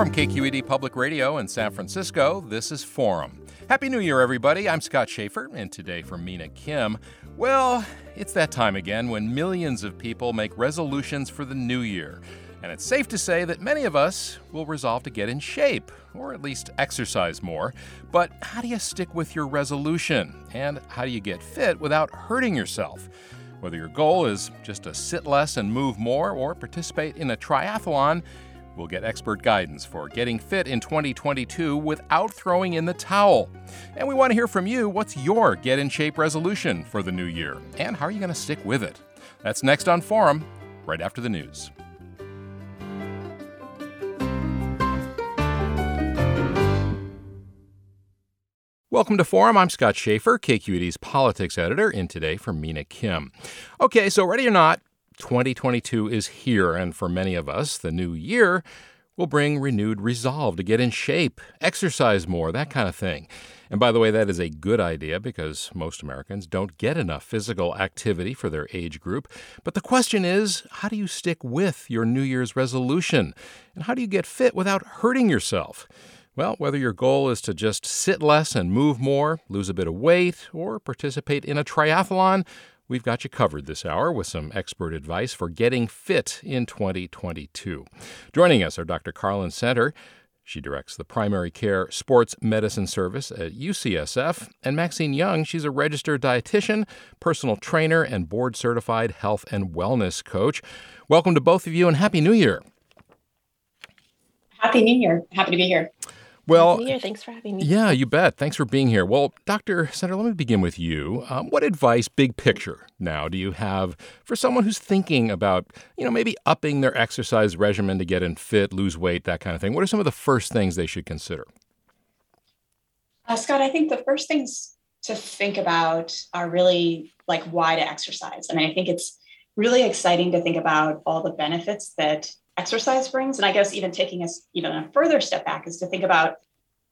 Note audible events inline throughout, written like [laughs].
From KQED Public Radio in San Francisco, this is Forum. Happy New Year, everybody. I'm Scott Shafer, and today from Mina Kim. Well, it's that time again when millions of people make resolutions for the new year. And it's safe to say that many of us will resolve to get in shape, or at least exercise more. But how do you stick with your resolution? And how do you get fit without hurting yourself? Whether your goal is just to sit less and move more, or participate in a triathlon, We'll get expert guidance for getting fit in 2022 without throwing in the towel. And we want to hear from you what's your get in shape resolution for the new year? And how are you going to stick with it? That's next on Forum, right after the news. Welcome to Forum. I'm Scott Shafer, KQED's politics editor, in today for Mina Kim. Okay, so ready or not, 2022 is here, and for many of us, the new year will bring renewed resolve to get in shape, exercise more, that kind of thing. And by the way, that is a good idea because most Americans don't get enough physical activity for their age group. But the question is how do you stick with your New Year's resolution? And how do you get fit without hurting yourself? Well, whether your goal is to just sit less and move more, lose a bit of weight, or participate in a triathlon, We've got you covered this hour with some expert advice for getting fit in 2022. Joining us are Dr. Carlin Senter. She directs the primary care sports medicine service at UCSF. And Maxine Yeung, she's a registered dietitian, personal trainer, and board certified health and wellness coach. Welcome to both of you and Happy New Year. Happy New Year. Happy to be here. Well, thanks for having me. Yeah, you bet. Thanks for being here. Well, Dr. Senter, let me begin with you. Um, what advice, big picture, now do you have for someone who's thinking about, you know, maybe upping their exercise regimen to get in fit, lose weight, that kind of thing? What are some of the first things they should consider? Uh, Scott, I think the first things to think about are really like why to exercise. I mean, I think it's really exciting to think about all the benefits that exercise brings. And I guess even taking us even a further step back is to think about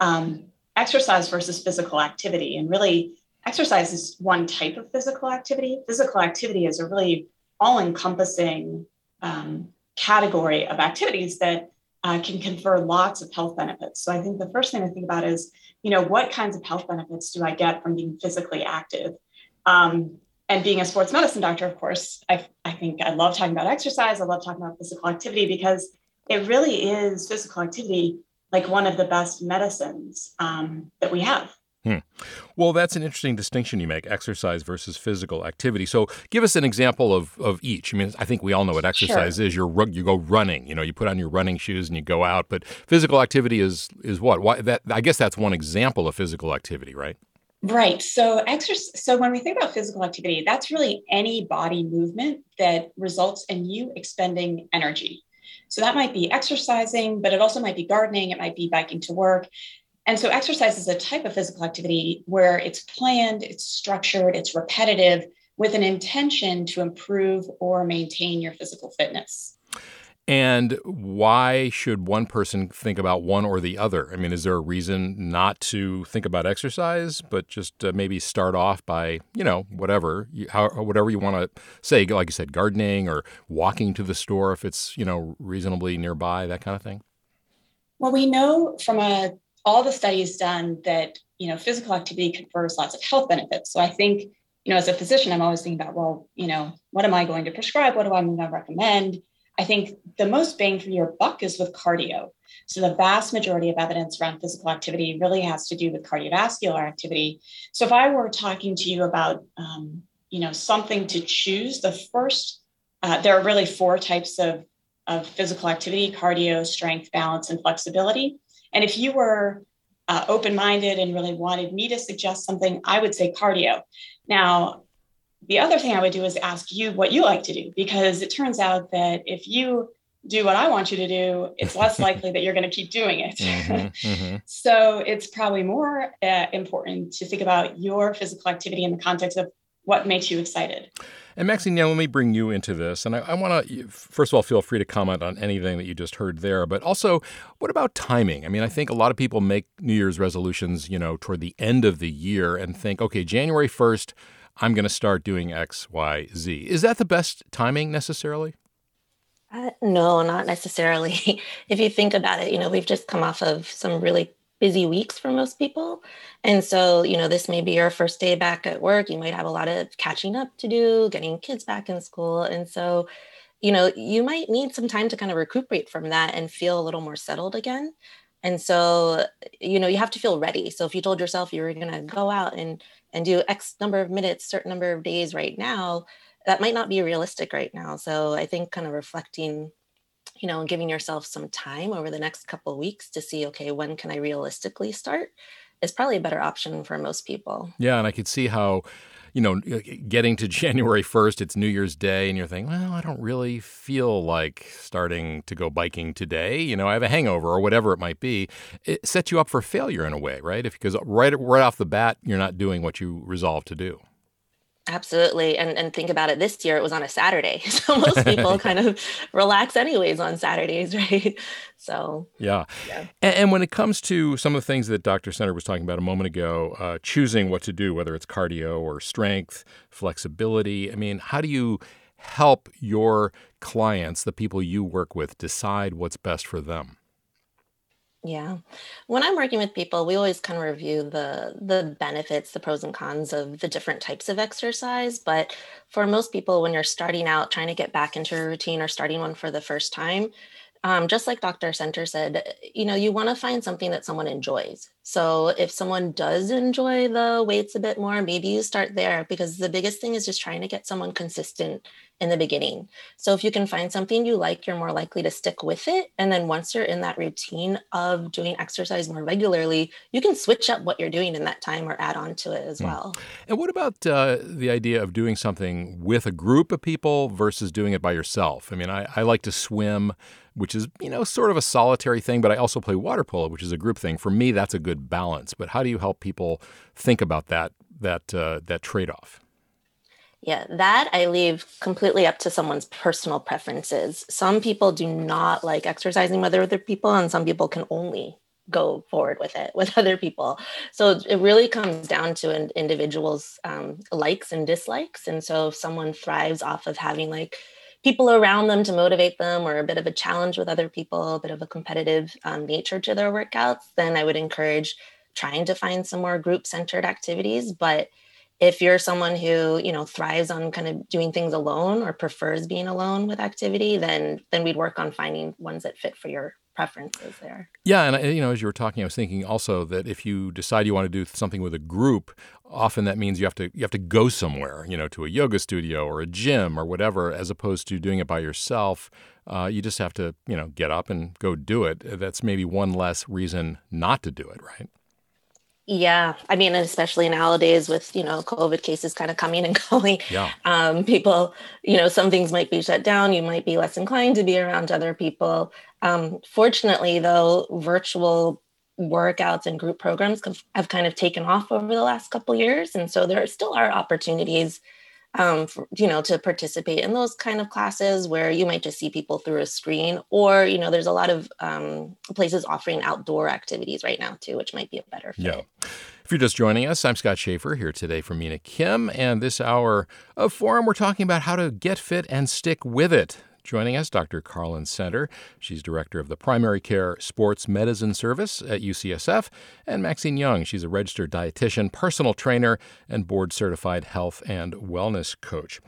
um, exercise versus physical activity. And really, exercise is one type of physical activity. Physical activity is a really all encompassing um, category of activities that uh, can confer lots of health benefits. So I think the first thing to think about is, you know, what kinds of health benefits do I get from being physically active? Um, and being a sports medicine doctor, of course, I, I think I love talking about exercise. I love talking about physical activity because it really is physical activity like one of the best medicines um, that we have. Hmm. Well, that's an interesting distinction you make exercise versus physical activity. So, give us an example of, of each. I mean, I think we all know what exercise sure. is. You're, you go running, you know, you put on your running shoes and you go out. But physical activity is is what? Why, that, I guess that's one example of physical activity, right? Right. So exercise so when we think about physical activity, that's really any body movement that results in you expending energy. So that might be exercising, but it also might be gardening, it might be biking to work. And so exercise is a type of physical activity where it's planned, it's structured, it's repetitive with an intention to improve or maintain your physical fitness. And why should one person think about one or the other? I mean, is there a reason not to think about exercise, but just uh, maybe start off by, you know, whatever, you, how, whatever you want to say, like you said, gardening or walking to the store if it's, you know, reasonably nearby, that kind of thing? Well, we know from a, uh, all the studies done that, you know, physical activity confers lots of health benefits. So I think, you know, as a physician, I'm always thinking about, well, you know, what am I going to prescribe? What do I going to recommend? I think the most bang for your buck is with cardio. So the vast majority of evidence around physical activity really has to do with cardiovascular activity. So if I were talking to you about, um, you know, something to choose, the first, uh, there are really four types of, of physical activity: cardio, strength, balance, and flexibility. And if you were uh, open-minded and really wanted me to suggest something, I would say cardio. Now, the other thing I would do is ask you what you like to do, because it turns out that if you do what I want you to do, it's less [laughs] likely that you're going to keep doing it. Mm-hmm, mm-hmm. [laughs] so it's probably more uh, important to think about your physical activity in the context of what makes you excited. And Maxine, now let me bring you into this. And I, I want to, first of all, feel free to comment on anything that you just heard there. But also, what about timing? I mean, I think a lot of people make New Year's resolutions, you know, toward the end of the year and think, okay, January 1st, I'm going to start doing X, Y, Z. Is that the best timing necessarily? Uh, no, not necessarily. [laughs] if you think about it, you know, we've just come off of some really busy weeks for most people. And so, you know, this may be your first day back at work. You might have a lot of catching up to do, getting kids back in school. And so, you know, you might need some time to kind of recuperate from that and feel a little more settled again. And so, you know, you have to feel ready. So if you told yourself you were going to go out and and do X number of minutes, certain number of days right now, that might not be realistic right now. So I think kind of reflecting you know, giving yourself some time over the next couple weeks to see, okay, when can I realistically start is probably a better option for most people. Yeah. And I could see how, you know, uh, getting to [laughs] January 1st, it's New Year's Day, and you're thinking, well, I don't really feel like starting to go biking today. You know, I have a hangover or whatever it might be. It sets you up for failure in a way, right? If, because right, right off the bat, you're not doing what you resolved to do. Absolutely. And and think about it this year it was on a Saturday. [laughs] So [laughs] most people kind of relax anyways on Saturdays, [laughs] right? So Yeah. yeah. And, and, when it comes to some of the things that Dr. Senter was talking about a moment ago, uh, choosing what to do, whether it's cardio or strength, flexibility, I mean, how do you help your clients, the people you work with, decide what's best for them? Yeah. When I'm working with people, we always kind of review the the benefits, the pros and cons of the different types of exercise, but for most people when you're starting out trying to get back into a routine or starting one for the first time, um, just like Dr. Senter said, you know, you want to find something that someone enjoys. So if someone does enjoy the weights a bit more, maybe you start there because the biggest thing is just trying to get someone consistent in the beginning. So if you can find something you like, you're more likely to stick with it. And then once you're in that routine of doing exercise more regularly, you can switch up what you're doing in that time or add on to it as mm. well. And what about uh, the idea of doing something with a group of people versus doing it by yourself? I mean, I, I like to swim which is, you know, sort of a solitary thing, but I also play water polo, which is a group thing. For me, that's a good balance. But how do you help people think about that that uh, that trade off? Yeah, that I leave completely up to someone's personal preferences. Some people do not like exercising with other people, and some people can only go forward with it [laughs] with other people. So it really comes down to an individual's um, likes and dislikes. And so if someone thrives off of having like people around them to motivate them or a bit of a challenge with other people, a bit of a competitive um, nature to their workouts, then I would encourage trying to find some more group centered activities. But if you're someone who you know thrives on kind of doing things alone or prefers being alone with activity then then we'd work on finding ones that fit for your preferences there. Yeah and you know as you were talking i was thinking also that if you decide you want to do something with a group often that means you have to you have to go somewhere you know to a yoga studio or a gym or whatever as opposed to doing it by yourself. Uh, you just have to you know get up and go do it. That's maybe one less reason not to do it right yeah, I mean, especially nowadays with you know COVID cases kind of coming and [laughs] going. Yeah. Um, people, you know, some things might be shut down. You might be less inclined to be around other people. Um, fortunately, though, virtual workouts and group programs have kind of taken off over the last couple years, and so there still are opportunities um, for, you know, to participate in those kind of classes where you might just see people through a screen, or you know, there's a lot of um, places offering outdoor activities right now too, which might be a better fit. Yeah. If you're just joining us, I'm Scott Shafer here today for Mina Kim, and this hour of Forum, we're talking about how to get fit and stick with it. Joining us, Dr. Carlin Senter. She's director of the Primary Care Sports Medicine Service at UCSF. And Maxine Yeung. She's a registered dietitian, personal trainer, and board certified health and wellness coach.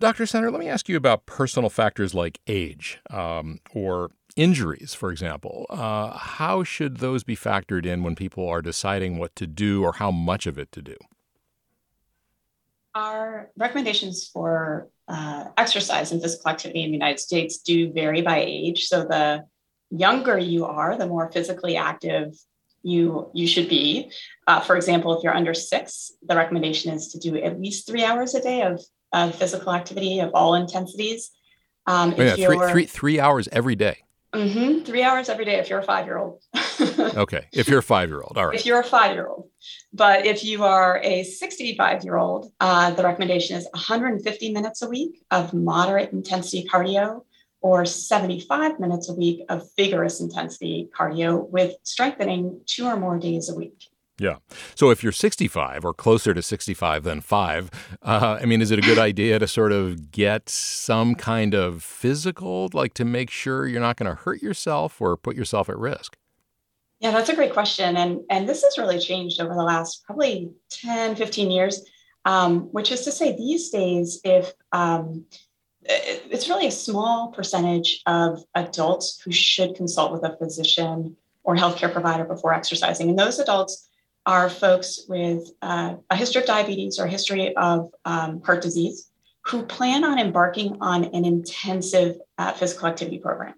Dr. Senter, let me ask you about personal factors like age um, or injuries, for example. Uh, how should those be factored in when people are deciding what to do or how much of it to do? Our recommendations for uh, exercise and physical activity in the United States do vary by age. So the younger you are, the more physically active you you should be. Uh, for example, if you're under six, the recommendation is to do at least three hours a day of, of physical activity of all intensities. Um, oh, yeah, three, three, three hours every day. Mm-hmm, three hours every day if you're a five year old. [laughs] okay, if you're a five year old, all right. If you're a five year old. But if you are a 65 year old, uh, the recommendation is 150 minutes a week of moderate intensity cardio or 75 minutes a week of vigorous intensity cardio with strengthening two or more days a week. Yeah. So if you're 65 or closer to 65 than five, uh, I mean, is it a good [laughs] idea to sort of get some kind of physical, like to make sure you're not going to hurt yourself or put yourself at risk? Yeah, that's a great question. And, and this has really changed over the last probably 10, 15 years, um, which is to say, these days, if um, it's really a small percentage of adults who should consult with a physician or healthcare provider before exercising. And those adults are folks with uh, a history of diabetes or a history of um, heart disease who plan on embarking on an intensive uh, physical activity program.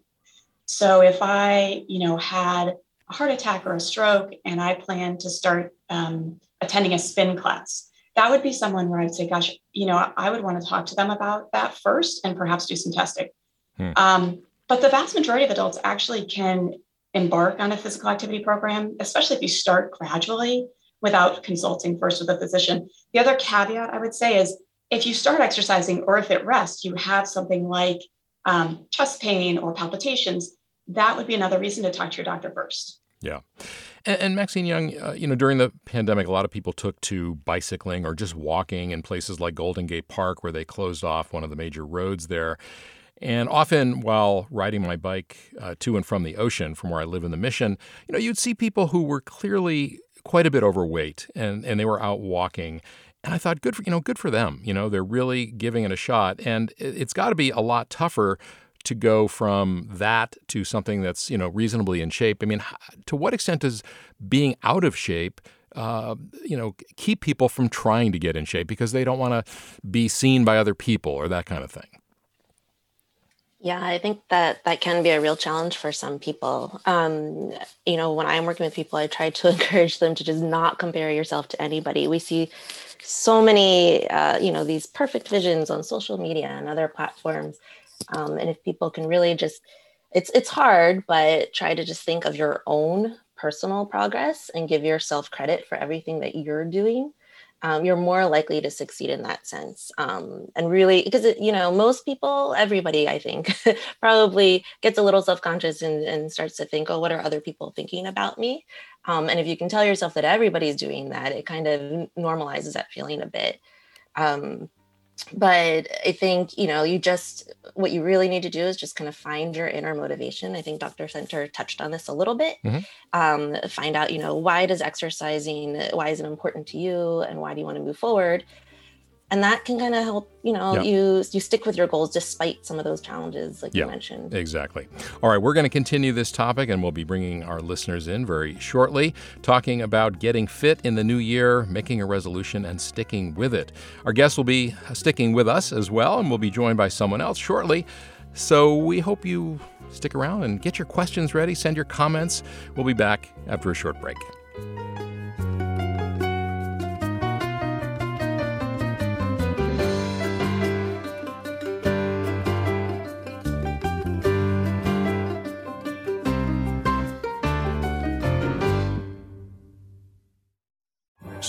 So if I, you know, had a heart attack or a stroke and I plan to start um, attending a spin class, that would be someone where I'd say, gosh, you know, I would want to talk to them about that first and perhaps do some testing. Hmm. Um, but the vast majority of adults actually can embark on a physical activity program, especially if you start gradually without consulting first with a physician. The other caveat I would say is if you start exercising or if at rest you have something like um, chest pain or palpitations, that would be another reason to talk to your doctor first. Yeah. And, and Maxine Yeung, uh, you know, during the pandemic, a lot of people took to bicycling or just walking in places like Golden Gate Park, where they closed off one of the major roads there. And often, while riding my bike uh, to and from the ocean, from where I live in the Mission, you know, you'd see people who were clearly quite a bit overweight, and and they were out walking. And I thought, good for you know, good for them. You know, they're really giving it a shot, and it's got to be a lot tougher to go from that to something that's you know reasonably in shape. I mean, to what extent does being out of shape uh, you know, keep people from trying to get in shape because they don't want to be seen by other people or that kind of thing. Yeah, I think that that can be a real challenge for some people. Um, you know, when I'm working with people, I try to [laughs] encourage them to just not compare yourself to anybody. We see so many, uh, you know, these perfect visions on social media and other platforms. Um, and if people can really just, it's it's hard, but try to just think of your own personal progress and give yourself credit for everything that you're doing um, you're more likely to succeed in that sense. Um, and really, because, you know, most people, everybody, I think, [laughs] probably gets a little self conscious and, and, starts to think, oh, what are other people thinking about me? Um, and if you can tell yourself that everybody's doing that, it kind of normalizes that feeling a bit. But I think, you know, you just, what you really need to do is just kind of find your inner motivation. I think Dr. Senter touched on this a little bit. Mm-hmm. Um, find out, you know, why does exercising, why is it important to you and why do you want to move forward? And that can kind of help you know you you stick with your goals despite some of those challenges like you mentioned. exactly. All right we're going to continue this topic and we'll be bringing our listeners in very shortly talking about getting fit in the new year making a resolution and sticking with it. Our guests will be sticking with us as well and we'll be joined by someone else shortly. So we hope you stick around and get your questions ready send your comments. We'll be back after a short break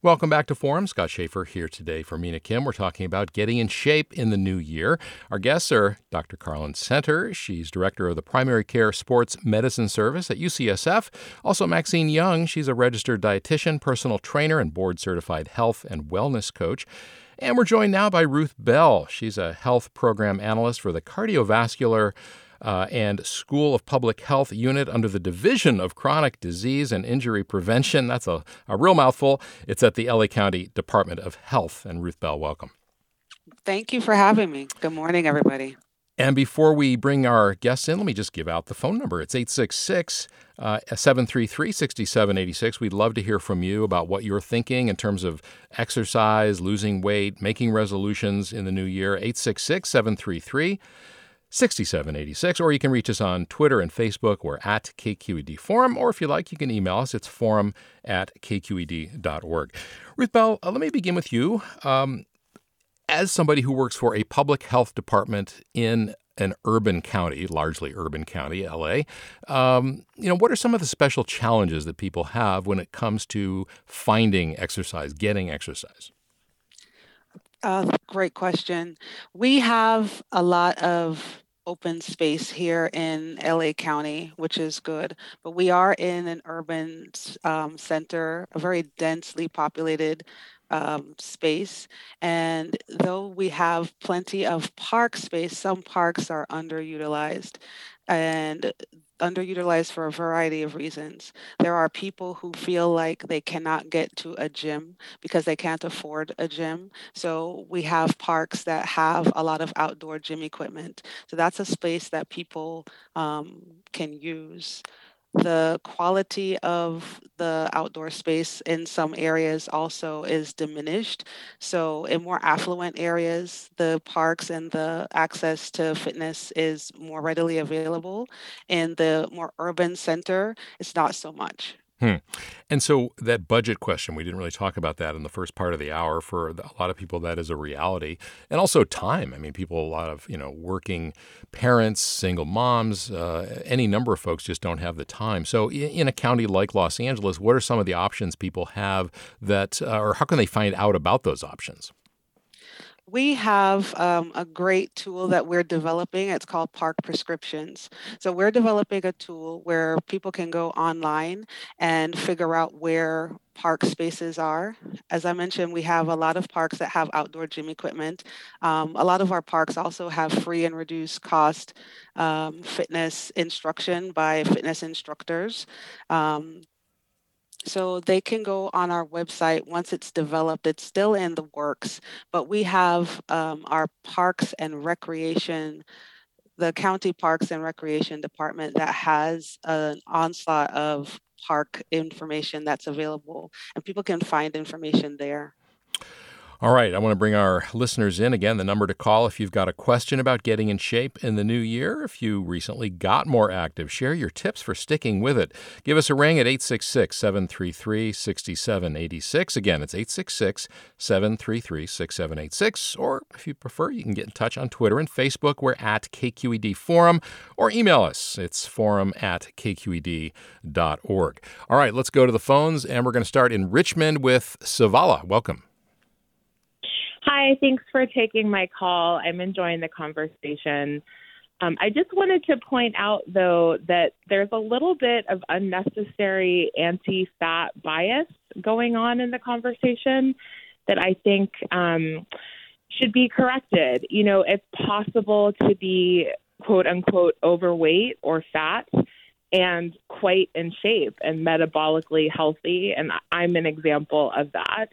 Welcome back to Forum. Scott Shafer here today for Mina Kim. We're talking about getting in shape in the new year. Our guests are Dr. Carlin Senter. She's director of the Primary Care Sports Medicine Service at UCSF. Also, Maxine Yeung. She's a registered dietitian, personal trainer, and board certified health and wellness coach. And we're joined now by Ruth Bell. She's a health program analyst for the cardiovascular uh, and School of Public Health unit under the Division of Chronic Disease and Injury Prevention. That's a, a real mouthful. It's at the LA County Department of Health. And Ruth Bell, welcome. Thank you for having me. Good morning, everybody. And before we bring our guests in, let me just give out the phone number. It's 866 uh, 733 6786. We'd love to hear from you about what you're thinking in terms of exercise, losing weight, making resolutions in the new year. 866 733 6786, or you can reach us on Twitter and Facebook. We're at KQED Forum, or if you like, you can email us. It's forum at kqed.org. Ruth Bell, uh, let me begin with you. Um, as somebody who works for a public health department in an urban county, largely urban county, LA, um, you know, what are some of the special challenges that people have when it comes to finding exercise, getting exercise? Uh, great question. We have a lot of open space here in LA County, which is good, but we are in an urban um, center, a very densely populated um, space. And though we have plenty of park space, some parks are underutilized. And underutilized for a variety of reasons. There are people who feel like they cannot get to a gym because they can't afford a gym. So we have parks that have a lot of outdoor gym equipment. So that's a space that people um, can use the quality of the outdoor space in some areas also is diminished. So, in more affluent areas, the parks and the access to fitness is more readily available. In the more urban center, it's not so much. Hmm. And so that budget question, we didn't really talk about that in the first part of the hour. For a lot of people, that is a reality, and also time. I mean, people, a lot of you know, working parents, single moms, uh, any number of folks just don't have the time. So, in a county like Los Angeles, what are some of the options people have that, uh, or how can they find out about those options? We have um, a great tool that we're developing. It's called Park Prescriptions. So we're developing a tool where people can go online and figure out where park spaces are. As I mentioned, we have a lot of parks that have outdoor gym equipment. Um, a lot of our parks also have free and reduced cost um, fitness instruction by fitness instructors. Um, so they can go on our website once it's developed. It's still in the works, but we have um, our parks and recreation, the county parks and recreation department that has an onslaught of park information that's available, and people can find information there. All right, I want to bring our listeners in again. The number to call if you've got a question about getting in shape in the new year, if you recently got more active, share your tips for sticking with it. Give us a ring at 866 733 6786. Again, it's 866 733 6786. Or if you prefer, you can get in touch on Twitter and Facebook. We're at KQED Forum or email us. It's forum at kqed.org. All right, let's go to the phones, and we're going to start in Richmond with Savala. Welcome. Hi, thanks for taking my call. I'm enjoying the conversation. Um, I just wanted to point out, though, that there's a little bit of unnecessary anti fat bias going on in the conversation that I think um, should be corrected. You know, it's possible to be quote unquote overweight or fat and quite in shape and metabolically healthy. And I'm an example of that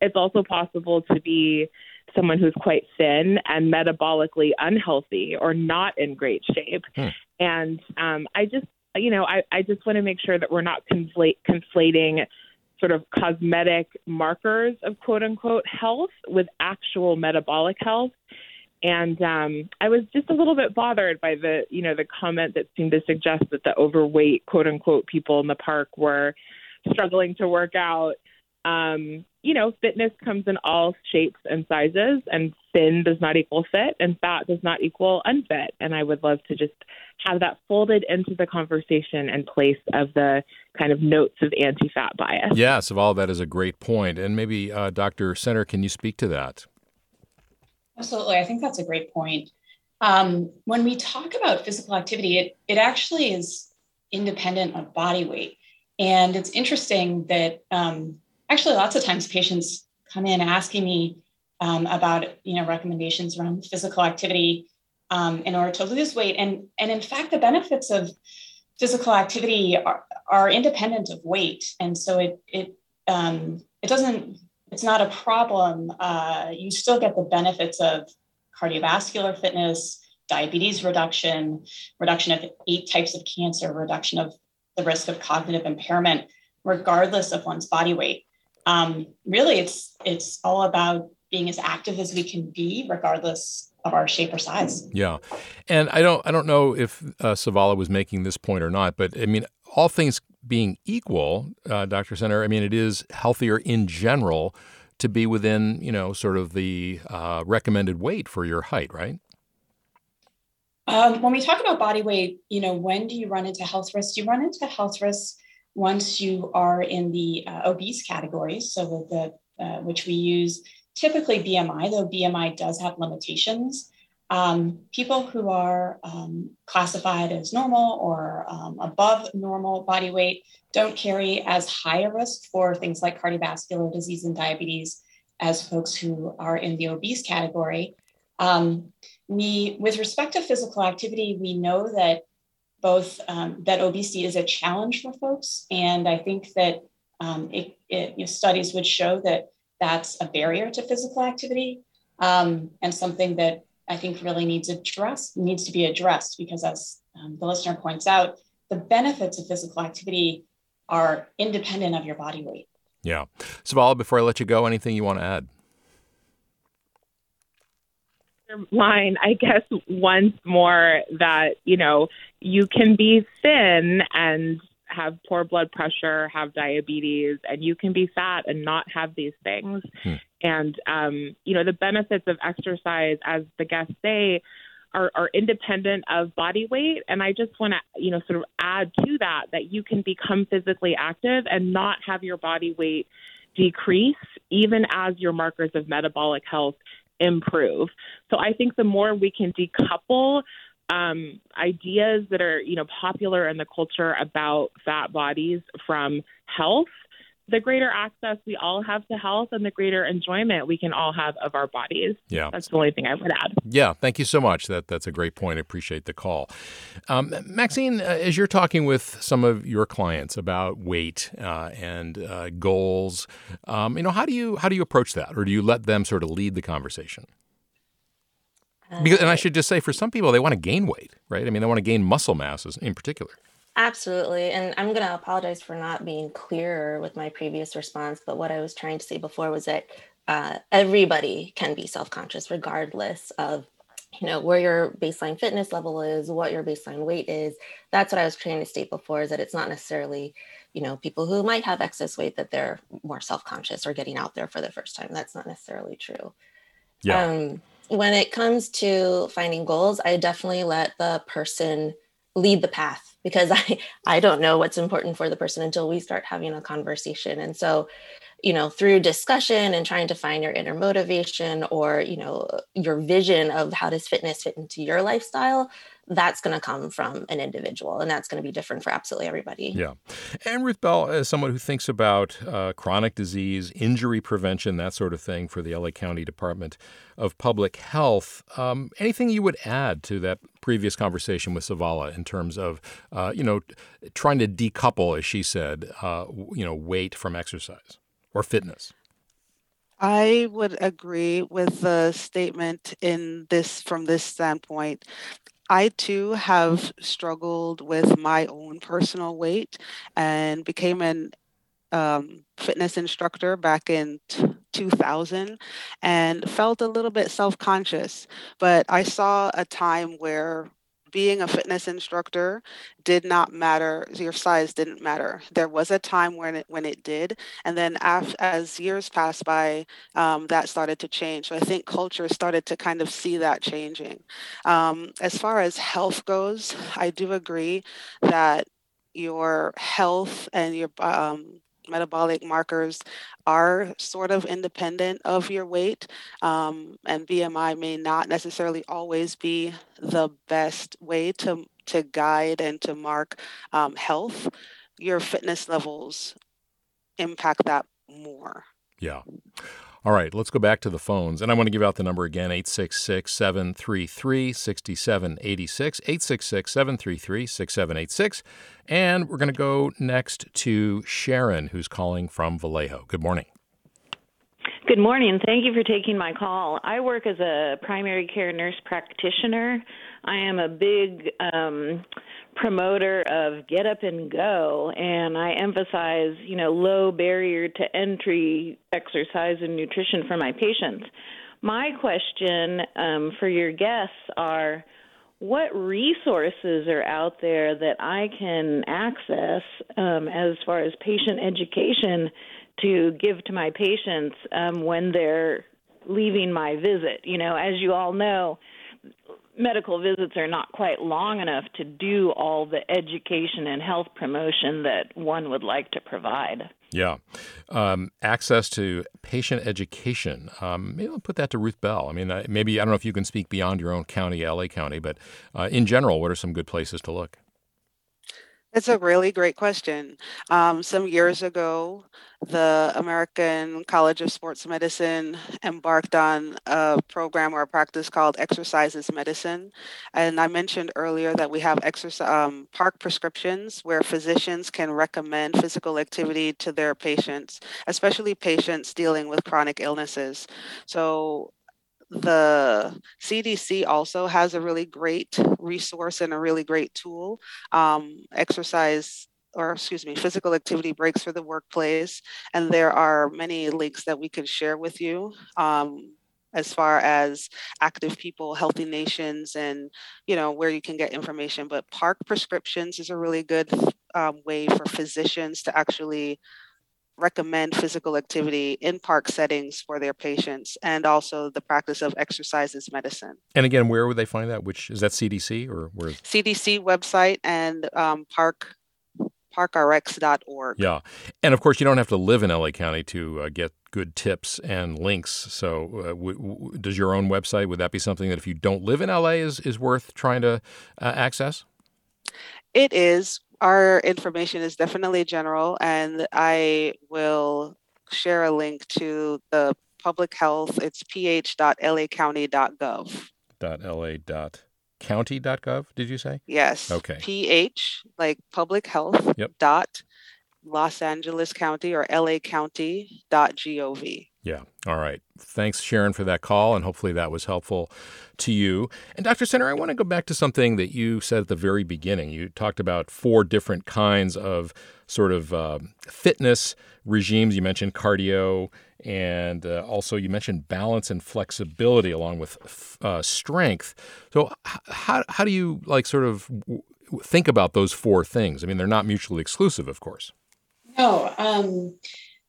it's also possible to be someone who's quite thin and metabolically unhealthy or not in great shape. Hmm. And um, I just, you know, I, I just want to make sure that we're not conflate, conflating sort of cosmetic markers of quote unquote health with actual metabolic health. And um, I was just a little bit bothered by the, you know, the comment that seemed to suggest that the overweight quote unquote people in the park were struggling to work out um, you know, fitness comes in all shapes and sizes, and thin does not equal fit, and fat does not equal unfit. And I would love to just have that folded into the conversation in place of the kind of notes of anti fat bias. Yes, of all that is a great point. And maybe, uh, Dr. Senter, can you speak to that? Absolutely. I think that's a great point. Um, when we talk about physical activity, it, it actually is independent of body weight. And it's interesting that um, actually lots of times patients come in asking me um, about you know recommendations around physical activity um, in order to lose weight. And and in fact the benefits of physical activity are, are independent of weight. And so it it um, it doesn't it's not a problem. Uh, you still get the benefits of cardiovascular fitness diabetes reduction reduction of eight types of cancer reduction of the risk of cognitive impairment regardless of one's body weight um, really it's it's all about being as active as we can be regardless of our shape or size. Yeah. And i don't i don't know if uh, savala was making this point or not but i mean all things being equal uh, dr senter i mean it is healthier in general to be within you know sort of the uh, recommended weight for your height right? Um, when we talk about body weight you know when do you run into health risks? You run into health risks once you are in the uh, obese categories, so the uh, which we use typically BMI, though BMI does have limitations. Um, people who are um, classified as normal or um, above normal body weight don't carry as high a risk for things like cardiovascular disease and diabetes as folks who are in the obese category. Um, we, with respect to physical activity, we know that both um, that obesity is a challenge for folks, and I think that um, it, it, you know, studies would show that that's a barrier to physical activity um, and something that I think really needs address needs to be addressed because, as um, the listener points out, the benefits of physical activity are independent of your body weight. Yeah, Savala. Before I let you go, anything you want to add? Line, I guess, once more that, you know, you can be thin and have poor blood pressure, have diabetes, and you can be fat and not have these things. Hmm. And, um, you know, the benefits of exercise, as the guests say, are, are independent of body weight. And I just want to, you know, sort of add to that that you can become physically active and not have your body weight decrease, even as your markers of metabolic health improve. So I think the more we can decouple um, ideas that are you know popular in the culture about fat bodies from health the greater access we all have to health and the greater enjoyment we can all have of our bodies. Yeah. That's the only thing I would add. Yeah. Thank you so much. That That's a great point. I appreciate the call. Um, Maxine, uh, as you're talking with some of your clients about weight uh, and uh, goals, um, you know, how do you how do you approach that? Or do you let them sort of lead the conversation? Because, and I should just say, for some people, they want to gain weight, right? I mean, they want to gain muscle masses in particular. Absolutely. And I'm going to apologize for not being clearer with my previous response. But what I was trying to say before was that uh, everybody can be self conscious, regardless of you know where your baseline fitness level is what your baseline weight is that's what i was trying to state before is that it's not necessarily you know people who might have excess weight that they're more self-conscious or getting out there for the first time that's not necessarily true yeah. Um, when it comes to finding goals i definitely let the person lead the path because [laughs] I I don't know what's important for the person until we start having a conversation. And so, you know, through discussion and trying to find your inner motivation or, you know, your vision of how does fitness fit into your lifestyle, that's going to come from an individual and that's going to be different for absolutely everybody. Yeah. And Ruth Bell, as someone who thinks about uh, chronic disease, injury prevention, that sort of thing for the LA County Department of Public Health, um, anything you would add to that previous conversation with Savala in terms of, uh, you know, trying to decouple, as she said, uh, you know, weight from exercise or fitness? I would agree with the statement in this from this standpoint I too have struggled with my own personal weight and became an um, fitness instructor back in t- 2000 and felt a little bit self conscious. But I saw a time where being a fitness instructor did not matter your size didn't matter. There was a time when it when it did and then as, as years passed by um, that started to change. So i think culture started to kind of see that changing. Um, as far as health goes i do agree that your health and your um, metabolic markers are sort of independent of your weight, um, and BMI may not necessarily always be the best way to, to guide and to mark um, health. Your fitness levels impact that more. Yeah. All right, let's go back to the phones. And I want to give out the number again 866 733 6786. 866 733 6786. And we're going to go next to Sharon, who's calling from Vallejo. Good morning. Good morning. Thank you for taking my call. I work as a primary care nurse practitioner. I am a big um, promoter of get up and go and I emphasize, you know, low barrier to entry exercise and nutrition for my patients. My question um, for your guests are what resources are out there that I can access um, as far as patient education to give to my patients um, when they're leaving my visit? You know, as you all know, medical visits are not quite long enough to do all the education and health promotion that one would like to provide. Yeah. Um, access to patient education. Um, maybe I'll put that to Ruth Bell. I mean, maybe, I don't know if you can speak beyond your own county, LA County, but uh, in general, what are some good places to look? It's a really great question. Um, some years ago, the American College of Sports Medicine embarked on a program or a practice called Exercise is Medicine. And I mentioned earlier that we have exercise, um, park prescriptions where physicians can recommend physical activity to their patients, especially patients dealing with chronic illnesses. So the CDC also has a really great resource and a really great tool. Um, exercise or excuse me, physical activity breaks for the workplace. And there are many links that we can share with you. Um, as far as active people healthy nations and you know where you can get information but park prescriptions is a really good um, way for physicians to actually recommend physical activity in park settings for their patients and also the practice of exercise as medicine. And again, where would they find that? Which is that CDC or where? CDC website and um, park parkrx.org. Yeah. And of course, you don't have to live in LA County to uh, get good tips and links. So, uh, w- w- does your own website, would that be something that if you don't live in LA is, is worth trying to uh, access? It is our information is definitely general, and I will share a link to the public health. It's ph.lacounty.gov. .la.county.gov, did you say? Yes. Okay. ph, like public health, yep. dot Los Angeles County or lacounty.gov. Yeah. All right. Thanks, Sharon, for that call, and hopefully that was helpful to you. And Dr. Senter, I want to go back to something that you said at the very beginning. You talked about four different kinds of sort of uh, fitness regimes. You mentioned cardio, and uh, also you mentioned balance and flexibility along with uh, strength. So, how how do you like sort of think about those four things? I mean, they're not mutually exclusive, of course. No. Um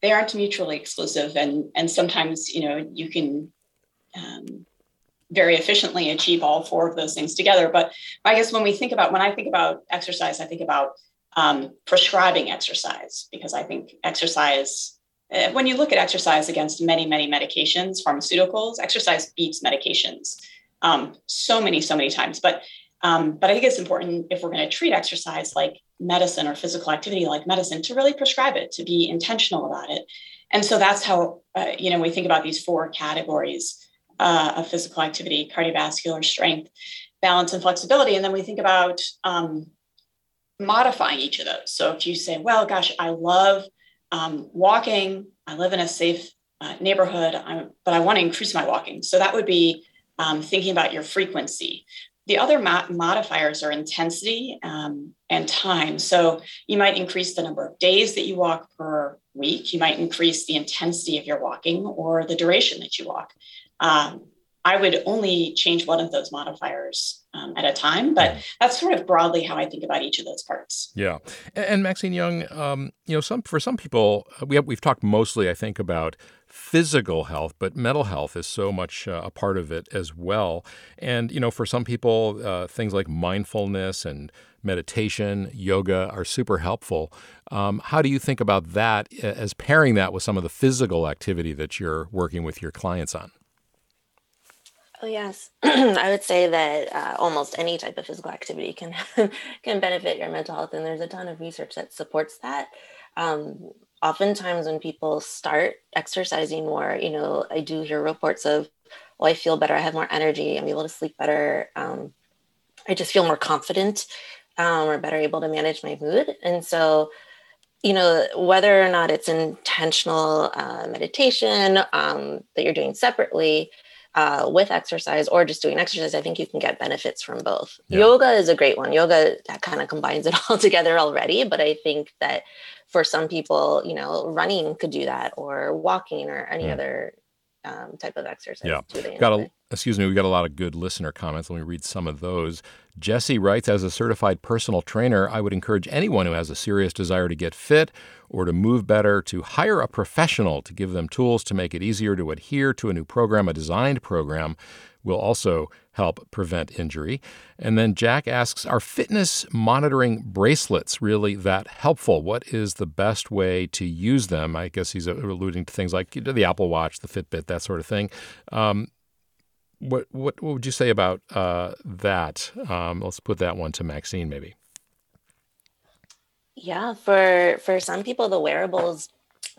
they aren't mutually exclusive and and sometimes you know you can um, very efficiently achieve all four of those things together. But i guess when we think about when i think about exercise i think about um, prescribing exercise because i think exercise uh, when you look at exercise against many many medications pharmaceuticals exercise beats medications um, so many so many times. But um, but I think it's important if we're going to treat exercise like medicine or physical activity like medicine to really prescribe it, to be intentional about it. And so that's how, uh, you know, we think about these four categories uh, of physical activity cardiovascular strength, balance, and flexibility. And then we think about um, modifying each of those. So if you say, well, gosh, I love um, walking, I live in a safe uh, neighborhood, I'm, but I want to increase my walking. So that would be um, thinking about your frequency. The other modifiers are intensity um, and time. So you might increase the number of days that you walk per week. You might increase the intensity of your walking or the duration that you walk. Um, I would only change one of those modifiers um, at a time. But that's sort of broadly how I think about each of those parts. Yeah, and, and Maxine Yeung, um, you know, some for some people, we have, we've talked mostly, I think, about physical health, but mental health is so much uh, a part of it as well. And you know, for some people, uh, things like mindfulness and meditation, yoga are super helpful. Um, how do you think about that as pairing that with some of the physical activity that you're working with your clients on? Oh yes, [clears throat] I would say that uh, almost any type of physical activity can [laughs] can benefit your mental health, and there's a ton of research that supports that. Um, oftentimes, when people start exercising more, you know, I do hear reports of, "Oh, I feel better. I have more energy. I'm able to sleep better. Um, I just feel more confident, um, or better able to manage my mood." And so, you know, whether or not it's intentional uh, meditation um, that you're doing separately uh, with exercise or just doing exercise, I think you can get benefits from both. Yeah. Yoga is a great one. Yoga that kind of combines it [laughs] all together already, but I think that for some people, you know, running could do that or walking or any yeah. other um, type of exercise. Yeah. Got a, excuse me, we got a lot of good listener comments. Let me read some of those. Jesse writes As a certified personal trainer, I would encourage anyone who has a serious desire to get fit or to move better to hire a professional to give them tools to make it easier to adhere to a new program, a designed program will also help prevent injury. And then Jack asks Are fitness monitoring bracelets really that helpful? What is the best way to use them? I guess he's alluding to things like the Apple Watch, the Fitbit, that sort of thing. Um, what, what, what would you say about uh, that? Um, let's put that one to Maxine, maybe. Yeah, for for some people, the wearables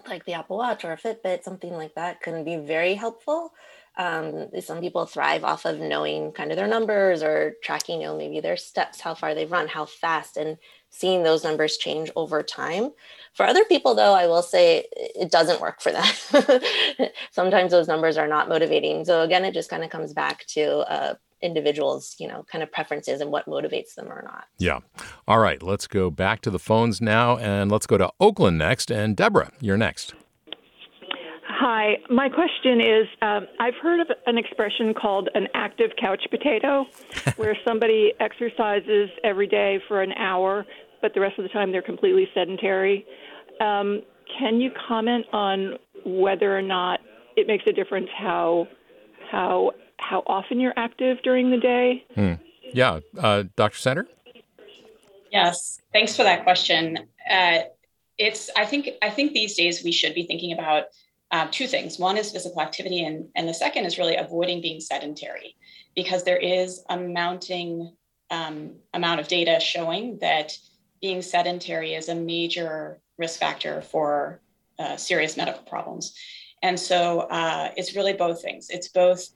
like the Apple Watch or a Fitbit, something like that, can be very helpful. Um, some people thrive off of knowing kind of their numbers or tracking, you know, maybe their steps, how far they've run, how fast, and seeing those numbers change over time. For other people, though, I will say it doesn't work for them. [laughs] Sometimes those numbers are not motivating. So again, it just kind of comes back to uh, individuals, you know, kind of preferences and what motivates them or not. Yeah. All right. Let's go back to the phones now and let's go to Oakland next. And Deborah, you're next. Hi, my question is um, I've heard of an expression called an active couch potato, [laughs] where somebody exercises every day for an hour, but the rest of the time they're completely sedentary. Um, can you comment on whether or not it makes a difference how how how often you're active during the day? Hmm. Yeah, uh, Dr. Senter. Yes, thanks for that question. Uh, it's I think I think these days we should be thinking about uh, two things. One is physical activity, and, and the second is really avoiding being sedentary, because there is a mounting um, amount of data showing that being sedentary is a major risk factor for uh, serious medical problems. And so uh, it's really both things. It's both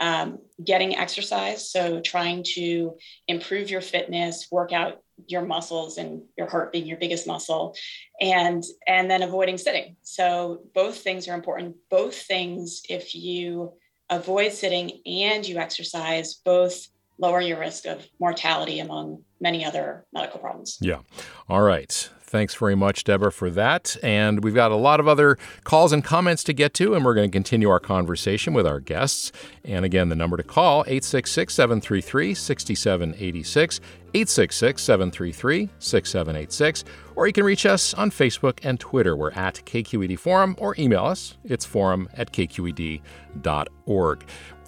um, getting exercise, so trying to improve your fitness, work out your muscles and your heart being your biggest muscle and and then avoiding sitting. So both things are important. Both things if you avoid sitting and you exercise both lower your risk of mortality among many other medical problems yeah all right Thanks very much, Deborah, for that. And we've got a lot of other calls and comments to get to, and we're going to continue our conversation with our guests. And again, the number to call 866 733 6786, 866 733 6786, or you can reach us on Facebook and Twitter. We're at KQED Forum, or email us. It's forum at kqed.org.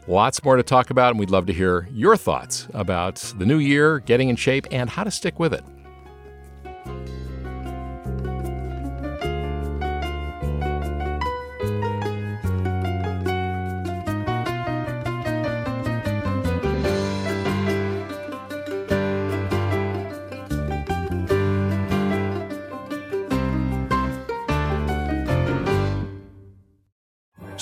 Lots more to talk about, and we'd love to hear your thoughts about the new year, getting in shape, and how to stick with it.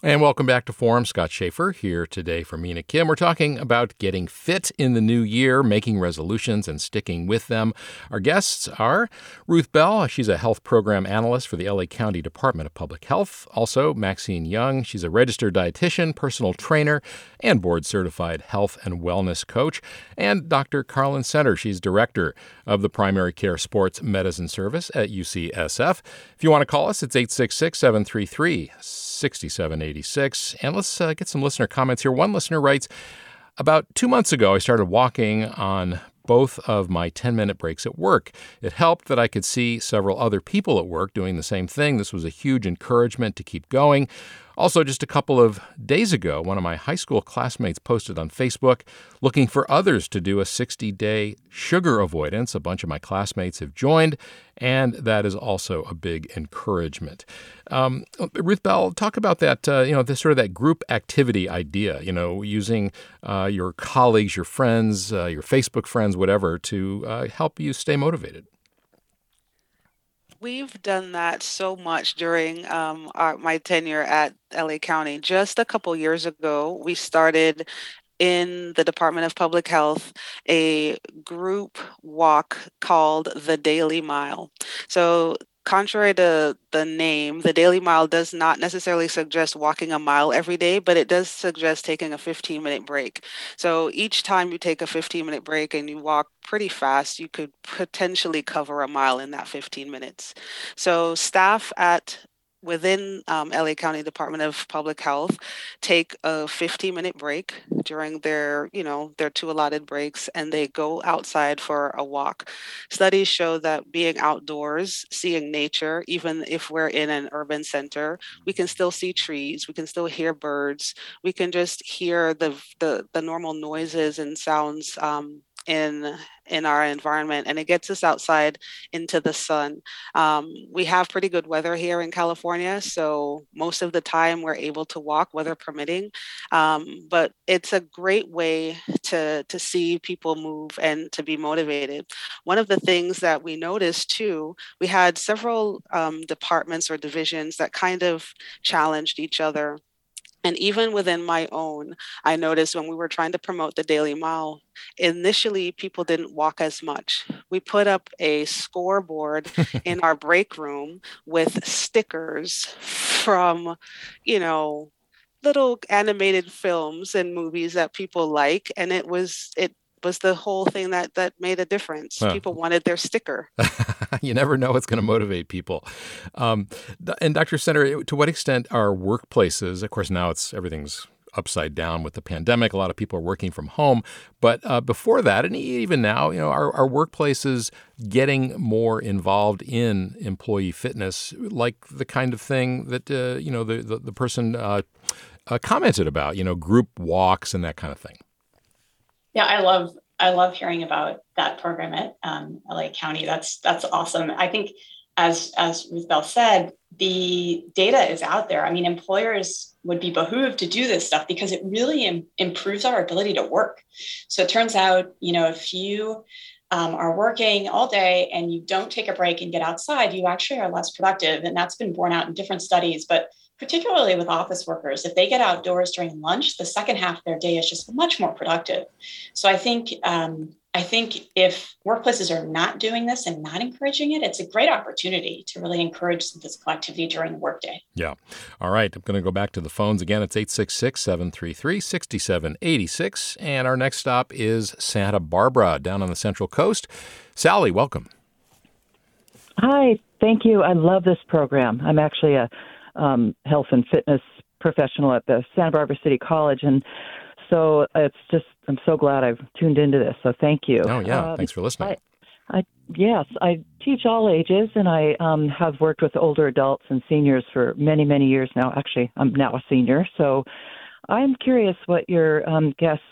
And welcome back to Forum. Scott Shafer here today for Mina Kim. We're talking about getting fit in the new year, making resolutions, and sticking with them. Our guests are Ruth Bell. She's a health program analyst for the LA County Department of Public Health. Also, Maxine Yeung. She's a registered dietitian, personal trainer, and board certified health and wellness coach. And Dr. Carlin Senter. She's director of the Primary Care Sports Medicine Service at UCSF. If you want to call us, it's 866 733 6786. And let's uh, get some listener comments here. One listener writes About two months ago, I started walking on both of my 10 minute breaks at work. It helped that I could see several other people at work doing the same thing. This was a huge encouragement to keep going. Also, just a couple of days ago, one of my high school classmates posted on Facebook looking for others to do a 60 day sugar avoidance. A bunch of my classmates have joined, and that is also a big encouragement. Um, Ruth Bell, talk about that, uh, you know, this sort of that group activity idea, you know, using uh, your colleagues, your friends, uh, your Facebook friends, whatever, to uh, help you stay motivated. We've done that so much during um, our, my tenure at LA County. Just a couple years ago, we started in the Department of Public Health a group walk called the Daily Mile. So contrary to the name, the Daily Mile does not necessarily suggest walking a mile every day, but it does suggest taking a 15 minute break. So each time you take a 15 minute break and you walk pretty fast, you could potentially cover a mile in that 15 minutes. So staff at within um, LA County Department of Public Health take a 15 minute break during their, you know, their two allotted breaks and they go outside for a walk. Studies show that being outdoors, seeing nature, even if we're in an urban center, we can still see trees, we can still hear birds, we can just hear the the, the normal noises and sounds um, in in our environment and it gets us outside into the sun. Um, we have pretty good weather here in california so most of the time we're able to walk weather permitting. Um, but it's a great way to to see people move and to be motivated. One of the things that we noticed too we had several um, departments or divisions that kind of challenged each other and even within my own, I noticed when we were trying to promote the Daily Mile, initially people didn't walk as much. We put up a scoreboard [laughs] in our break room with stickers from, you know, little animated films and movies that people like and it was it was the whole thing that that made a difference. People wanted their sticker. [laughs] you never know what's going to motivate people. Um, and Dr. Senter, to what extent are workplaces? Of course, now it's everything's upside down with the pandemic. A lot of people are working from home, but uh, before that, and even now, you know, are, are workplaces getting more involved in employee fitness, like the kind of thing that uh, you know the the, the person uh, uh commented about, you know, group walks and that kind of thing. Yeah, I love I love hearing about that program at um, LA County. That's that's awesome. I think as as Ruth Bell said, the data is out there. I mean, employers would be behooved to do this stuff because it really Im- improves our ability to work. So it turns out, you know, if you um, are working all day and you don't take a break and get outside, you actually are less productive, and that's been borne out in different studies. But particularly with office workers, if they get outdoors during lunch, the second half of their day is just much more productive. So I think um, I think if workplaces are not doing this and not encouraging it, it's a great opportunity to really encourage some physical activity during the workday. Yeah. All right. I'm going to go back to the phones again. It's 866 733 6786. And our next stop is Santa Barbara down on the Central Coast. Sally, welcome. Hi. Thank you. I love this program. I'm actually a um, health and fitness professional at the Santa Barbara City College, and so it's just I'm so glad I've tuned into this. So thank you. Oh yeah, um, thanks for listening. I, I, yes, I teach all ages, and I um, have worked with older adults and seniors for many many years now. Actually, I'm now a senior, so I'm curious what your um, guests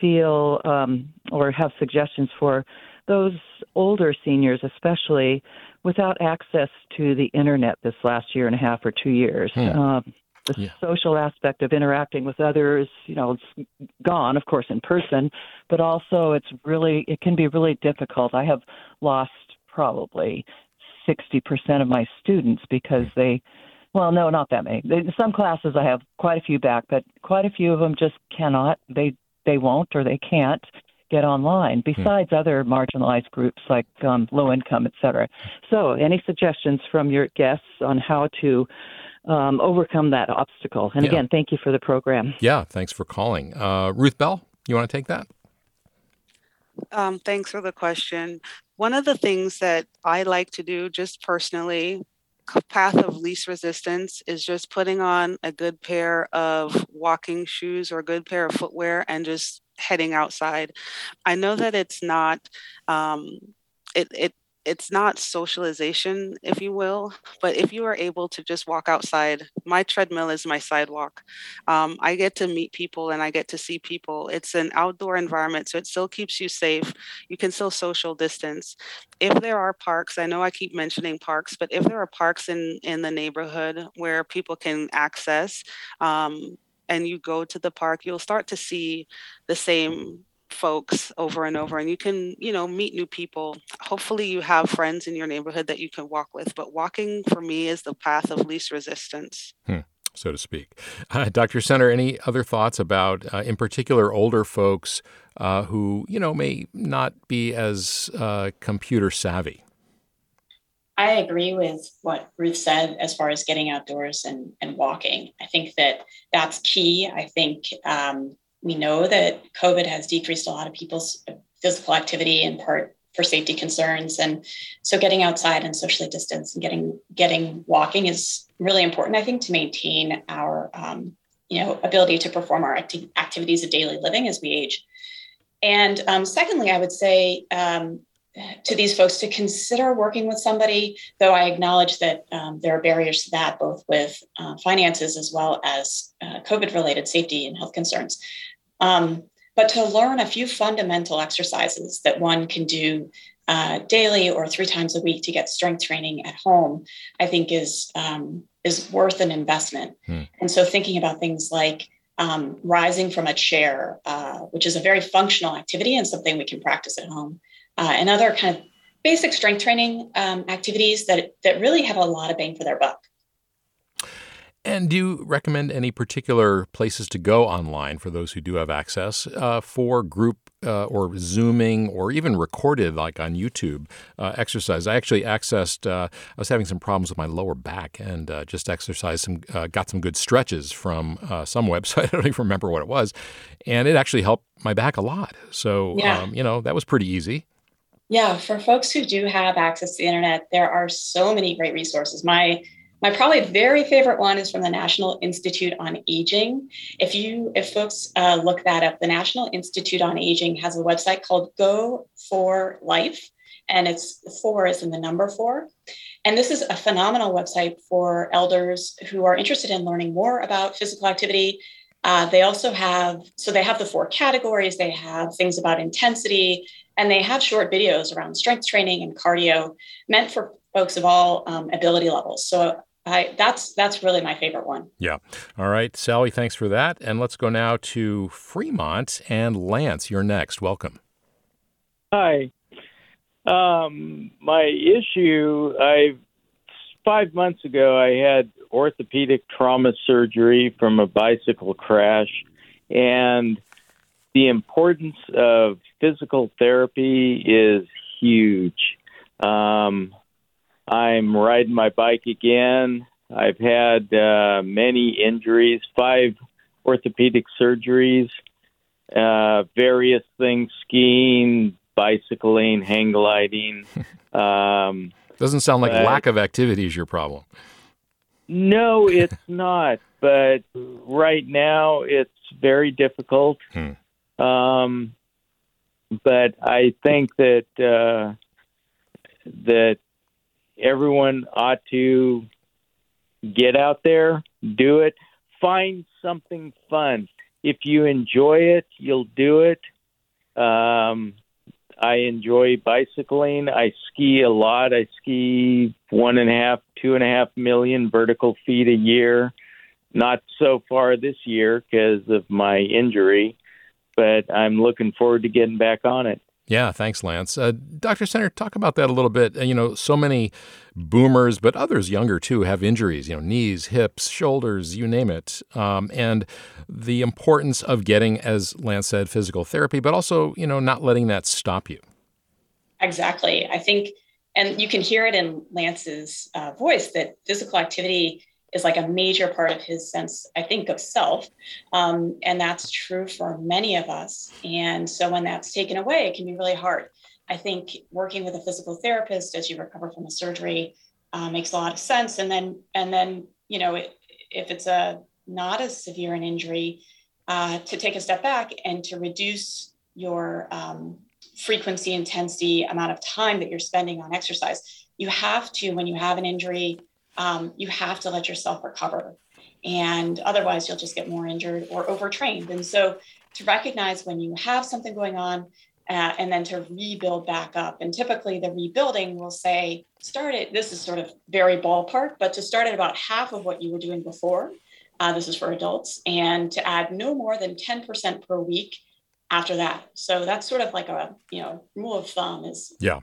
feel um, or have suggestions for those older seniors, especially without access to the internet this last year and a half or two years. Hmm. Um, the yeah. social aspect of interacting with others, you know, it's gone, of course, in person, but also it's really, it can be really difficult. I have lost probably 60% of my students because they, well, no, not that many. They, some classes I have quite a few back, but quite a few of them just cannot. They they won't or they can't get online. Hmm. Besides hmm. other marginalized groups like um, low income, et cetera. So, any suggestions from your guests on how to um, overcome that obstacle? And yeah. again, thank you for the program. Yeah, thanks for calling. Uh, Ruth Bell, you want to take that? Um, thanks for the question. One of the things that I like to do just personally path of least resistance is just putting on a good pair of walking shoes or a good pair of footwear and just heading outside. I know that it's not um, it it it's not socialization, if you will, but if you are able to just walk outside, my treadmill is my sidewalk. Um, I get to meet people and I get to see people. It's an outdoor environment, so it still keeps you safe. You can still social distance. If there are parks, I know I keep mentioning parks, but if there are parks in in the neighborhood where people can access, um, and you go to the park, you'll start to see the same folks over and over and you can you know meet new people. Hopefully you have friends in your neighborhood that you can walk with but walking for me is the path of least resistance. Hmm, so to speak. Uh, dr senter any other thoughts about uh, in particular older folks uh, who you know may not be as uh, computer savvy I agree with what Ruth said as far as getting outdoors and, and walking. I think that that's key. I think um, we know that COVID has decreased a lot of people's physical activity in part for safety concerns. And so getting outside and socially distanced and getting getting walking is really important, I think, to maintain our um, you know ability to perform our acti- activities of daily living as we age. And um, secondly, I would say um, to these folks to consider working with somebody, though I acknowledge that um, there are barriers to that, both with uh, finances as well as uh, COVID related safety and health concerns. Um, but to learn a few fundamental exercises that one can do uh, daily or three times a week to get strength training at home, I think is um, is worth an investment. Hmm. And so thinking about things like um, rising from a chair, uh, which is a very functional activity and something we can practice at home, uh, and other kind of basic strength training um, activities that that really have a lot of bang for their buck. And do you recommend any particular places to go online for those who do have access uh, for group uh, or Zooming or even recorded, like on YouTube, uh, exercise? I actually accessed, uh, I was having some problems with my lower back and uh, just exercised some, uh, got some good stretches from some [laughs] website. I don't even remember what it was. And it actually helped my back a lot. So, yeah. um, you know, that was pretty easy. Yeah, for folks who do have access to the internet, there are so many great resources. My my probably very favorite one is from the National Institute on Aging. If you, if folks uh, look that up, the National Institute on Aging has a website called Go for Life, and it's four is in the number four. And this is a phenomenal website for elders who are interested in learning more about physical activity. Uh, they also have, so they have the four categories. They have things about intensity, and they have short videos around strength training and cardio meant for folks of all um, ability levels. So I, that's that's really my favorite one. Yeah. All right, Sally. Thanks for that. And let's go now to Fremont and Lance. You're next. Welcome. Hi. Um, my issue. I five months ago I had orthopedic trauma surgery from a bicycle crash, and the importance of physical therapy is huge. Um, I'm riding my bike again. I've had uh, many injuries, five orthopedic surgeries, uh, various things skiing, bicycling, hang gliding. [laughs] Um, Doesn't sound like lack of activity is your problem. No, it's [laughs] not. But right now, it's very difficult. Hmm. Um, but I think that uh, that everyone ought to get out there, do it, find something fun. if you enjoy it, you'll do it. Um, I enjoy bicycling. I ski a lot. I ski one and a half, two and a half million vertical feet a year. Not so far this year because of my injury, but I'm looking forward to getting back on it. Yeah, thanks, Lance. Uh, Dr. Senter, talk about that a little bit. Uh, you know, so many boomers, but others younger too, have injuries, you know, knees, hips, shoulders, you name it. Um, and the importance of getting, as Lance said, physical therapy, but also, you know, not letting that stop you. Exactly. I think, and you can hear it in Lance's uh, voice that physical activity is like a major part of his sense, I think, of self. Um, and that's true for many of us. And so when that's taken away, it can be really hard. I think working with a physical therapist as you recover from a surgery uh, makes a lot of sense. And then, and then, you know, it, if it's a not as severe an injury, uh, to take a step back and to reduce your um, frequency, intensity, amount of time that you're spending on exercise. You have to, when you have an injury, um, you have to let yourself recover. And otherwise, you'll just get more injured or overtrained. And so, to recognize when you have something going on uh, and then to rebuild back up. And typically, the rebuilding will say, start it. This is sort of very ballpark, but to start at about half of what you were doing before. Uh, this is for adults, and to add no more than 10% per week after that. So that's sort of like a you know rule of thumb is yeah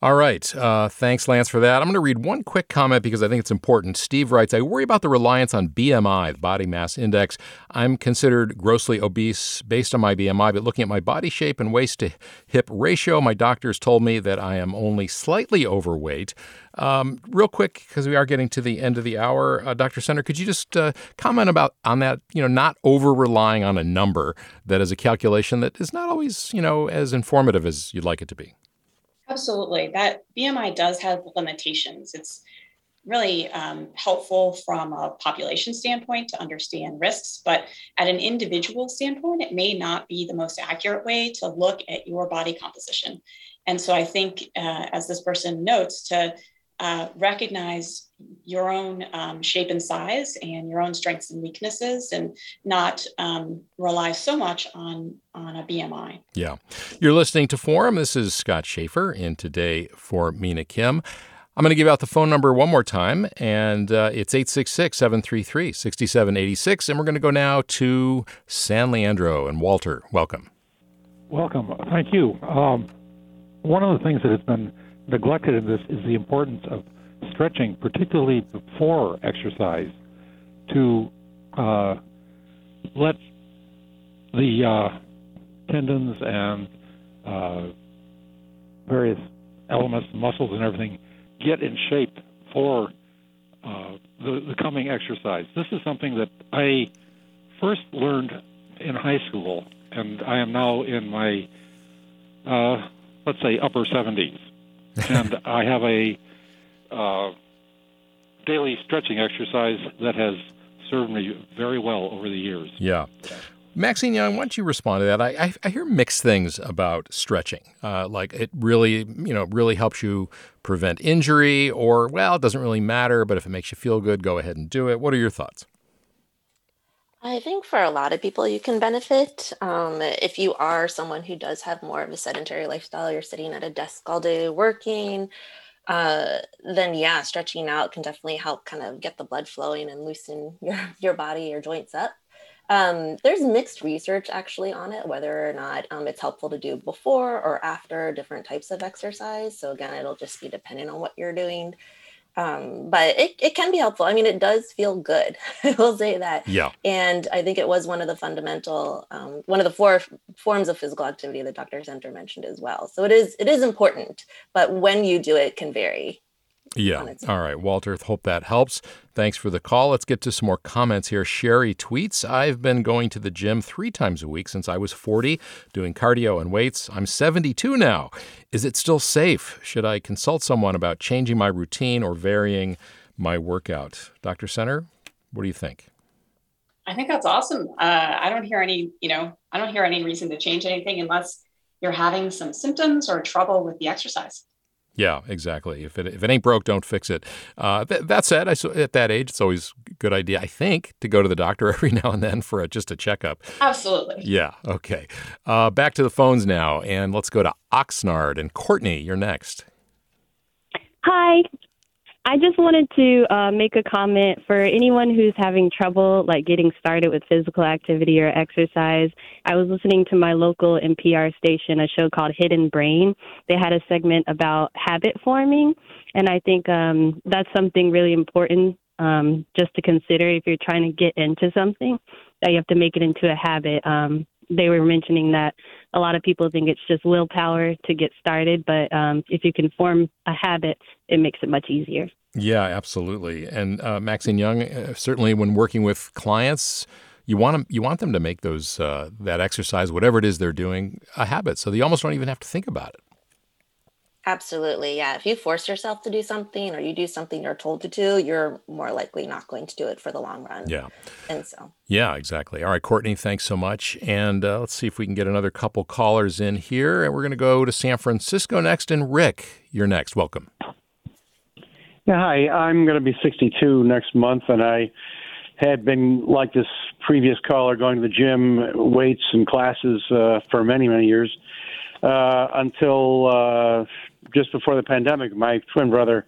all right. Uh, thanks, Lance, for that. I'm going to read one quick comment because I think it's important. Steve writes I worry about the reliance on BMI, the body mass index. I'm considered grossly obese based on my BMI, but looking at my body shape and waist to hip ratio, my doctors told me that I am only slightly overweight. Um, real quick, because we are getting to the end of the hour, uh, Dr. Senter, could you just uh, comment about on that? You know, not over relying on a number that is a calculation that is not always you know as informative as you'd like it to be. Absolutely. That BMI does have limitations. It's really um, helpful from a population standpoint to understand risks, but at an individual standpoint, it may not be the most accurate way to look at your body composition. And so I think, uh, as this person notes, to uh, recognize your own um, shape and size and your own strengths and weaknesses and not um, rely so much on on a bmi yeah. You're listening to forum. This is scott shafer in today for mina kim. I'm going to give out the phone number one more time and uh, it's 866-733-6786 and we're going to go now to san leandro and walter. Welcome. Welcome. Thank you. Um, one of the things that has been neglected in this is the importance of stretching, particularly before exercise, to uh, let the uh, tendons and uh, various elements, muscles, and everything get in shape for uh, the, the coming exercise. This is something that I first learned in high school, and I am now in my, uh, let's say, upper 70s [laughs] and I have a uh, daily stretching exercise that has served me very well over the years. Yeah. Maxine Yeung, why don't you respond to that? I, I, I hear mixed things about stretching. Uh, like it really, you know, really helps you prevent injury, or well, it doesn't really matter, but if it makes you feel good, go ahead and do it. What are your thoughts? I think for a lot of people, you can benefit. Um, if you are someone who does have more of a sedentary lifestyle, you're sitting at a desk all day working, uh, then yeah, stretching out can definitely help kind of get the blood flowing and loosen [laughs] your, your body, your joints up. Um, there's mixed research actually on it, whether or not um, it's helpful to do before or after different types of exercise. So again, it'll just be dependent on what you're doing. Um, but it, it can be helpful. I mean, it does feel good. [laughs] I will say that. Yeah. And I think it was one of the fundamental, um, one of the four forms of physical activity that Dr. Senter mentioned as well. So it is it is important, but when you do it, can vary. Yeah. All right, Walter. Hope that helps. Thanks for the call. Let's get to some more comments here. Sherry tweets I've been going to the gym three times a week since I was 40, doing cardio and weights. I'm 72 now. Is it still safe? Should I consult someone about changing my routine or varying my workout? Dr. Senter, what do you think? I think that's awesome. Uh, I don't hear any, you know, I don't hear any reason to change anything unless you're having some symptoms or trouble with the exercise. Yeah, exactly. If it if it ain't broke, don't fix it. Uh, th- that said, I, at that age, it's always a good idea, I think, to go to the doctor [laughs] every now and then for a, just a checkup. Absolutely. Yeah. Okay. Uh, back to the phones now, and let's go to Oxnard and Courtney. You're next. Hi. I just wanted to uh, make a comment for anyone who's having trouble like getting started with physical activity or exercise. I was listening to my local NPR station, a show called Hidden Brain. They had a segment about habit forming, and I think um, that's something really important um, just to consider if you're trying to get into something that you have to make it into a habit. Um, they were mentioning that a lot of people think it's just willpower to get started, but um, if you can form a habit, it makes it much easier. Yeah, absolutely. And uh, Maxine Yeung, uh, certainly when working with clients, you want them, you want them to make those uh, that exercise, whatever it is they're doing, a habit, so they almost don't even have to think about it. Absolutely. Yeah. If you force yourself to do something or you do something you're told to do, you're more likely not going to do it for the long run. Yeah. And so. Yeah, exactly. All right, Courtney, thanks so much. And uh, let's see if we can get another couple callers in here. And we're going to go to San Francisco next. And Rick, you're next. Welcome. Yeah, hi. I'm going to be 62 next month, and I had been like this previous caller going to the gym, weights, and classes uh, for many, many years uh, until uh, just before the pandemic. My twin brother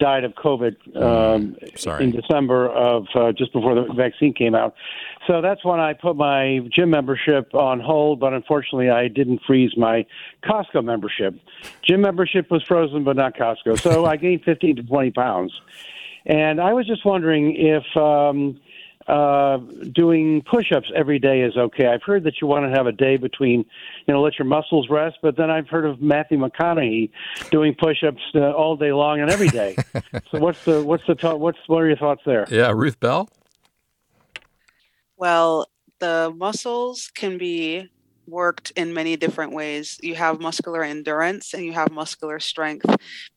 died of COVID um, Sorry. in December of uh, just before the vaccine came out. So that's when I put my gym membership on hold, but unfortunately I didn't freeze my Costco membership. Gym membership was frozen, but not Costco. So [laughs] I gained 15 to 20 pounds. And I was just wondering if um, uh, doing push-ups every day is okay. I've heard that you want to have a day between, you know, let your muscles rest. But then I've heard of Matthew McConaughey doing push-ups uh, all day long and every day. [laughs] so what's the what's the th- what's what are your thoughts there? Yeah, Ruth Bell. Well, the muscles can be worked in many different ways. You have muscular endurance and you have muscular strength.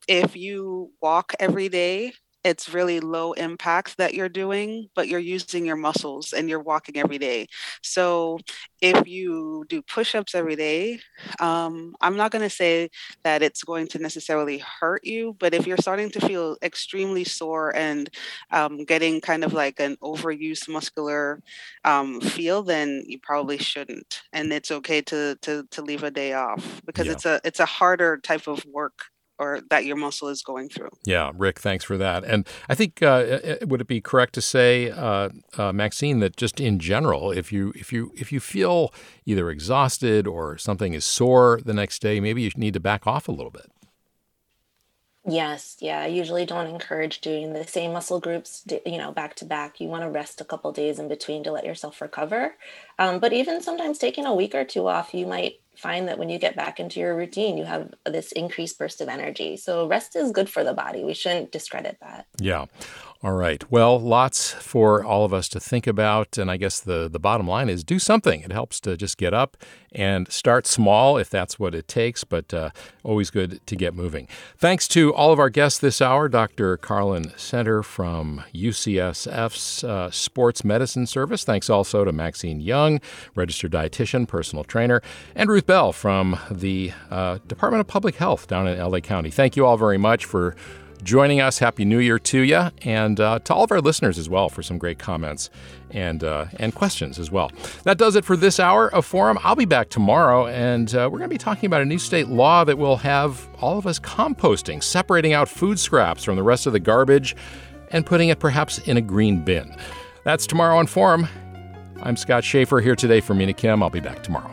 If you walk every day, it's really low impact that you're doing, but you're using your muscles and you're walking every day. So if you do push ups every day, um, I'm not going to say that it's going to necessarily hurt you, but if you're starting to feel extremely sore and um, getting kind of like an overuse muscular um, feel, then you probably shouldn't. And it's okay to, to, to leave a day off because Yeah. it's a, it's a harder type of work or that your muscle is going through. Yeah, Rick, thanks for that. And I think uh, would it be correct to say, uh, uh, Maxine, that just in general, if you if you if you feel either exhausted or something is sore the next day, maybe you need to back off a little bit. Yes, yeah. I usually don't encourage doing the same muscle groups, you know, back to back. You want to rest a couple days in between to let yourself recover. Um, but even sometimes taking a week or two off, you might find that when you get back into your routine, you have this increased burst of energy. So rest is good for the body. We shouldn't discredit that. Yeah. All right. Well, lots for all of us to think about. And I guess the, the bottom line is do something. It helps to just get up and start small if that's what it takes, but uh, always good to get moving. Thanks to all of our guests this hour Dr. Carlin Senter from UCSF's uh, Sports Medicine Service. Thanks also to Maxine Yeung, registered dietitian, personal trainer, and Ruth Bell from the uh, Department of Public Health down in LA County. Thank you all very much for joining us. Happy New Year to you, and uh, to all of our listeners as well for some great comments and uh, and questions as well. That does it for this hour of Forum. I'll be back tomorrow, and uh, we're going to be talking about a new state law that will have all of us composting, separating out food scraps from the rest of the garbage, and putting it perhaps in a green bin. That's tomorrow on Forum. I'm Scott Shafer here today for Mina Kim. I'll be back tomorrow.